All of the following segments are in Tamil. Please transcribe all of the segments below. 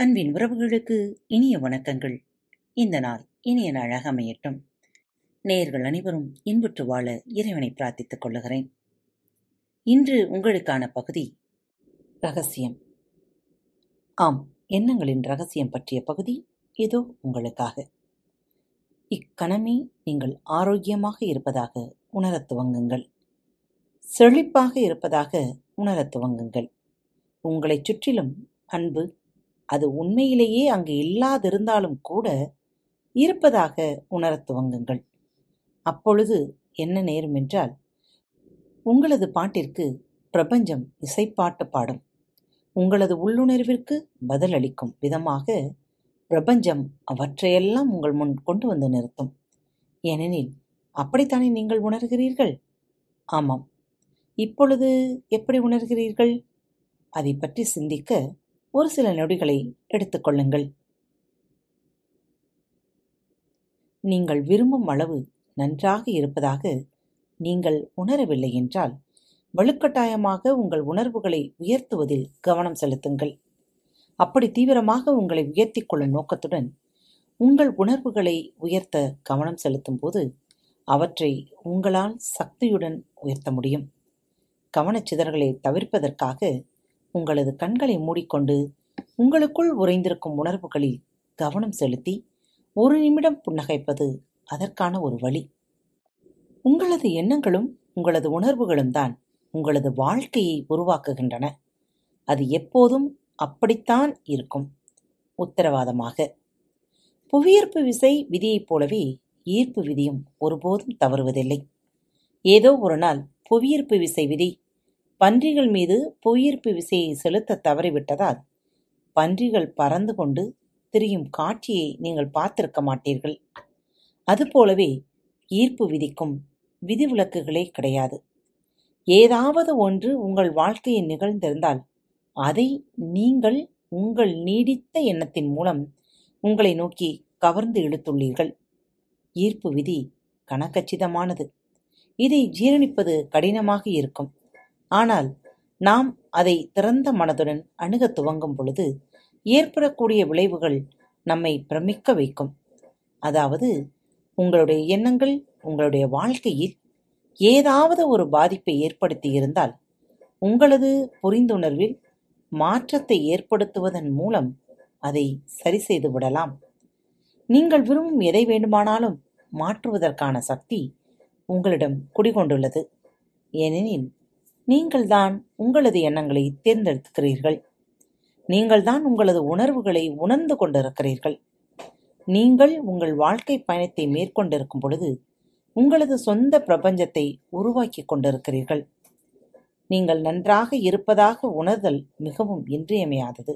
அன்பின் உறவுகளுக்கு இனிய வணக்கங்கள். இந்த நாள் இனிய நாளாக அமையட்டும். நேயர்கள் அனைவரும் இன்புற்று வாழ இறைவனை பிரார்த்தித்துக் கொள்ளுகிறேன். இன்று உங்களுக்கான பகுதி ரகசியம். ஆம் எண்ணங்களின் ரகசியம் பற்றிய பகுதி இதோ உங்களுக்காக. இக்கணமே நீங்கள் ஆரோக்கியமாக இருப்பதாக உணரத் துவங்குங்கள். செழிப்பாக இருப்பதாக உணரத் துவங்குங்கள். உங்களைச் சுற்றிலும் அன்பு அது உண்மையிலேயே அங்கு இல்லாதிருந்தாலும் கூட இருப்பதாக உணரத் துவங்குங்கள். அப்பொழுது என்ன நேரும் என்றால் உங்களது பாட்டிற்கு பிரபஞ்சம் இசைப்பாட்டு பாடும். உங்களது உள்ளுணர்விற்கு பதிலளிக்கும் விதமாக பிரபஞ்சம் அவற்றையெல்லாம் உங்கள் முன் கொண்டு வந்து நிறுத்தும். ஏனெனில் அப்படித்தானே நீங்கள் உணர்கிறீர்கள்? ஆமாம். இப்பொழுது எப்படி உணர்கிறீர்கள்? அதை பற்றி சிந்திக்க ஒரு சில நொடிகளை எடுத்துக்கொள்ளுங்கள் நீங்கள் விரும்பும் அளவு நன்றாக இருப்பதாக நீங்கள் உணரவில்லை என்றால் வலுக்கட்டாயமாக உங்கள் உணர்வுகளை உயர்த்துவதில் கவனம் செலுத்துங்கள். அப்படி தீவிரமாக உங்களை உயர்த்திக் கொள்ளும் நோக்கத்துடன் உங்கள் உணர்வுகளை உயர்த்த கவனம் செலுத்தும் போது அவற்றை உங்களால் சக்தியுடன் உயர்த்த முடியும். கவனச்சிதறலை தவிர்ப்பதற்காக உங்களது கண்களை மூடிக்கொண்டு உங்களுக்குள் உறைந்திருக்கும் உணர்வுகளில் கவனம் செலுத்தி ஒரு நிமிடம் புன்னகைப்பது அதற்கான ஒரு வழி. உங்களது எண்ணங்களும் உங்களது உணர்வுகளும் தான் உங்களது வாழ்க்கையை உருவாக்குகின்றன. அது எப்போதும் அப்படித்தான் இருக்கும். உத்தரவாதமாக புவியீர்ப்பு விசை விதியைப் போலவே ஈர்ப்பு விதியும் ஒருபோதும் தவறுவதில்லை. ஏதோ ஒரு நாள் புவியீர்ப்பு விசை விதி பன்றிகள் மீது புவியீர்ப்பு விசையை செலுத்த தவறிவிட்டதால் பன்றிகள் பறந்து கொண்டு திரியும் காட்சியை நீங்கள் பார்த்திருக்க மாட்டீர்கள். அதுபோலவே ஈர்ப்பு விதிக்கும் விதிவிலக்குகளே கிடையாது. ஏதாவது ஒன்று உங்கள் வாழ்க்கையில் நிகழ்ந்திருந்தால் அதை நீங்கள் உங்கள் நீடித்த எண்ணத்தின் மூலம் உங்களை நோக்கி கவர்ந்து இழுத்துள்ளீர்கள். ஈர்ப்பு விதி கணக்கச்சிதமானது இதை ஜீரணிப்பது கடினமாக இருக்கும். ஆனால் நாம் அதை திறந்த மனதுடன் அணுகத் துவங்கும் பொழுது ஏற்படக்கூடிய விளைவுகள் நம்மை பிரமிக்க வைக்கும். அதாவது உங்களுடைய எண்ணங்கள் உங்களுடைய வாழ்க்கையில் ஏதாவது ஒரு பாதிப்பை ஏற்படுத்தி இருந்தால் உங்களது புரிந்துணர்வில் மாற்றத்தை ஏற்படுத்துவதன் மூலம் அதை சரி செய்து விடலாம். நீங்கள் விரும்பும் எதை வேண்டுமானாலும் மாற்றுவதற்கான சக்தி உங்களிடம் குடிகொண்டுள்ளது. ஏனெனில் நீங்கள்தான் உங்களது எண்ணங்களை தேர்ந்தெடுக்கிறீர்கள் நீங்கள்தான் உங்களது உணர்வுகளை உணர்ந்து கொண்டிருக்கிறீர்கள். நீங்கள் உங்கள் வாழ்க்கை பயணத்தை மேற்கொண்டிருக்கும் பொழுது உங்களது சொந்த பிரபஞ்சத்தை உருவாக்கி கொண்டிருக்கிறீர்கள். நீங்கள் நன்றாக இருப்பதாக உணர்தல் மிகவும் இன்றியமையாதது.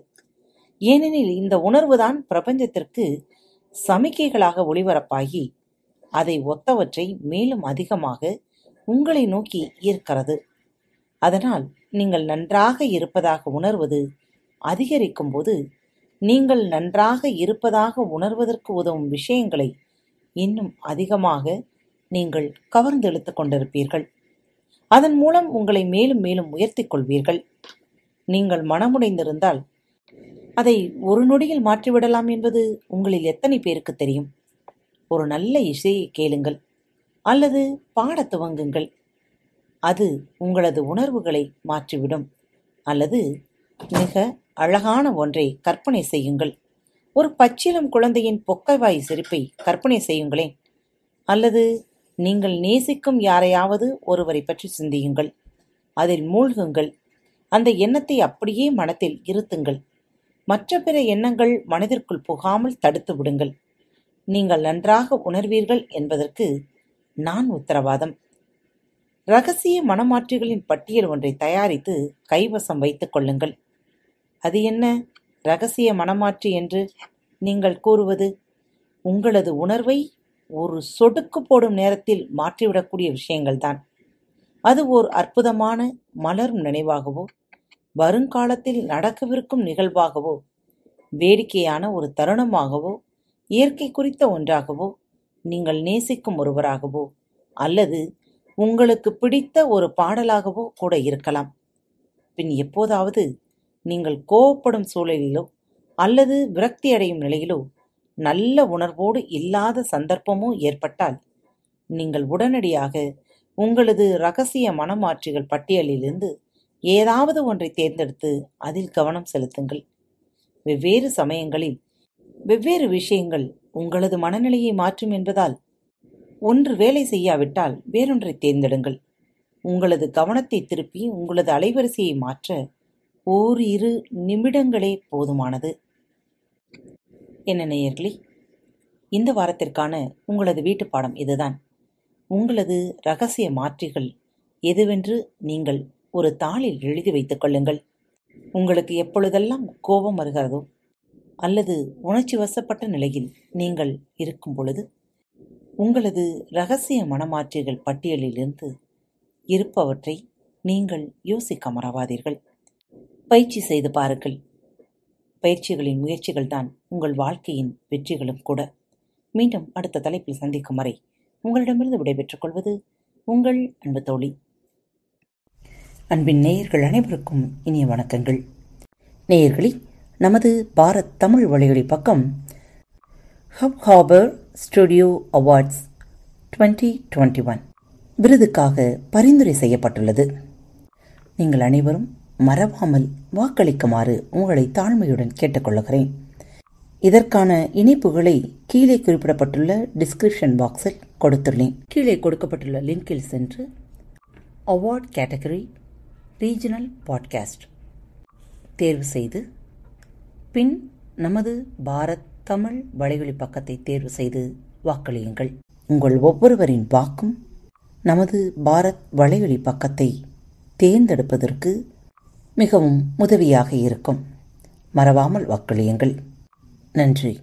ஏனெனில் இந்த உணர்வுதான் பிரபஞ்சத்திற்கு சமிக்கைகளாக ஒளிபரப்பாகி அதை ஒத்தவற்றை மேலும் அதிகமாக உங்களை நோக்கி ஈர்க்கிறது. அதனால் நீங்கள் நன்றாக இருப்பதாக உணர்வது அதிகரிக்கும் போது நீங்கள் நன்றாக இருப்பதாக உணர்வதற்கு உதவும் விஷயங்களை இன்னும் அதிகமாக நீங்கள் கவர்ந்து கொண்டிருப்பீர்கள். அதன் மூலம் உங்களை மேலும் மேலும் உயர்த்திக் கொள்வீர்கள். நீங்கள் மனமுடைந்திருந்தால் அதை ஒரு நொடியில் மாற்றிவிடலாம் என்பது உங்களில் எத்தனை பேருக்கு தெரியும்? ஒரு நல்ல இசையை கேளுங்கள் அல்லது பாடத் துவங்குங்கள். அது உங்களது உணர்வுகளை மாற்றிவிடும். அல்லது மிக அழகான ஒன்றை கற்பனை செய்யுங்கள். ஒரு பச்சிலம் குழந்தையின் பொக்கைவாய் சிரிப்பை கற்பனை செய்யுங்களேன். அல்லது நீங்கள் நேசிக்கும் யாரையாவது ஒருவரை பற்றி சிந்தியுங்கள். அதில் மூழ்குங்கள். அந்த எண்ணத்தை அப்படியே மனத்தில் இருத்துங்கள். மற்ற பிற எண்ணங்கள் மனதிற்குள் புகாமல் தடுத்து விடுங்கள். நீங்கள் நன்றாக உணர்வீர்கள் என்பதற்கு நான் உத்தரவாதம். ரகசிய மனமாற்றிகளின் பட்டியல் ஒன்றை தயாரித்து கைவசம் வைத்துக் கொள்ளுங்கள். அது என்ன? ரகசிய மனமாற்றி என்று நீங்கள் கூறுவது உங்களது உணர்வை ஒரு சொடுக்கு போடும் நேரத்தில் மாற்றிவிடக்கூடிய விஷயங்கள்தான். அது ஓர் அற்புதமான மலரும் நினைவாகவோ வருங்காலத்தில் நடக்கவிருக்கும் நிகழ்வாகவோ வேடிக்கையான ஒரு தருணமாகவோ இயற்கை குறித்த ஒன்றாகவோ நீங்கள் நேசிக்கும் ஒருவராகவோ அல்லது உங்களுக்கு பிடித்த ஒரு பாடலாகவோ கூட இருக்கலாம். பின் எப்போதாவது நீங்கள் கோபப்படும் சூழலிலோ அல்லது விரக்தி அடையும் நிலையிலோ நல்ல உணர்வோடு இல்லாத சந்தர்ப்பமோ ஏற்பட்டால் நீங்கள் உடனடியாக உங்களது ரகசிய மனமாற்றிகள் பட்டியலிலிருந்து ஏதாவது ஒன்றை தேர்ந்தெடுத்து அதில் கவனம் செலுத்துங்கள். வெவ்வேறு சமயங்களில் வெவ்வேறு விஷயங்கள் உங்களது மனநிலையை மாற்றும் என்பதால் ஒன்று வேலை செய்யாவிட்டால் வேறொன்றை தேர்ந்தெடுங்கள். உங்களது கவனத்தை திருப்பி உங்களது அலைவரிசையை மாற்ற ஓரிரு நிமிடங்களே போதுமானது. என்ன நேயர்களே இந்த வாரத்திற்கான உங்களது வீட்டு பாடம் இதுதான். உங்களது ரகசிய மாற்றிகள் எதுவென்று நீங்கள் ஒரு தாளில் எழுதி வைத்துக் கொள்ளுங்கள். உங்களுக்கு எப்பொழுதெல்லாம் கோபம் வருகிறதோ அல்லது உணர்ச்சி வசப்பட்ட நிலையில் நீங்கள் இருக்கும் பொழுது உங்களது ரகசிய மனமாற்றிகள் பட்டியலிலிருந்து இருப்பவற்றை நீங்கள் யோசிக்க மறவாதீர்கள். பயிற்சி செய்து பாருங்கள். பயிற்சிகளின் முயற்சிகள் தான் உங்கள் வாழ்க்கையின் வெற்றிகளும் கூட. மீண்டும் அடுத்த தலைப்பில் சந்திக்கும் வரை உங்களிடமிருந்து விடைபெற்றுக் கொள்வது உங்கள் அன்பு தோழி. அன்பின் நேயர்கள் அனைவருக்கும் இனிய வணக்கங்கள். நேயர்களே நமது பாரத் தமிழ் வழிகளி பக்கம் Hubhopper studio awards twenty twenty one. விருதுக்காக பரிந்துரை செய்யப்பட்டுள்ளது. நீங்கள் அனைவரும் மறவாமல் வாக்களிக்குமாறு உங்களை தாழ்மையுடன் கேட்டுக்கொள்கிறேன் இதற்கான இணைப்புகளை கீழே குறிப்பிடப்பட்டுள்ள டிஸ்கிரிப்ஷன் பாக்ஸில் கொடுத்துள்ளேன். கீழே கொடுக்கப்பட்டுள்ள லிங்கில் சென்று அவார்ட் கேட்டகரி ரீஜனல் பாட்காஸ்ட் தேர்வு செய்து பின் நமது பாரத் தமிழ் வலைவழி பக்கத்தை தேர்வு செய்து வாக்களியுங்கள். உங்கள் ஒவ்வொருவரின் வாக்கும் நமது பாரத் வலைவழி பக்கத்தை தேர்ந்தெடுப்பதற்கு மிகவும் உதவியாக இருக்கும். மறவாமல் வாக்களியுங்கள். நன்றி.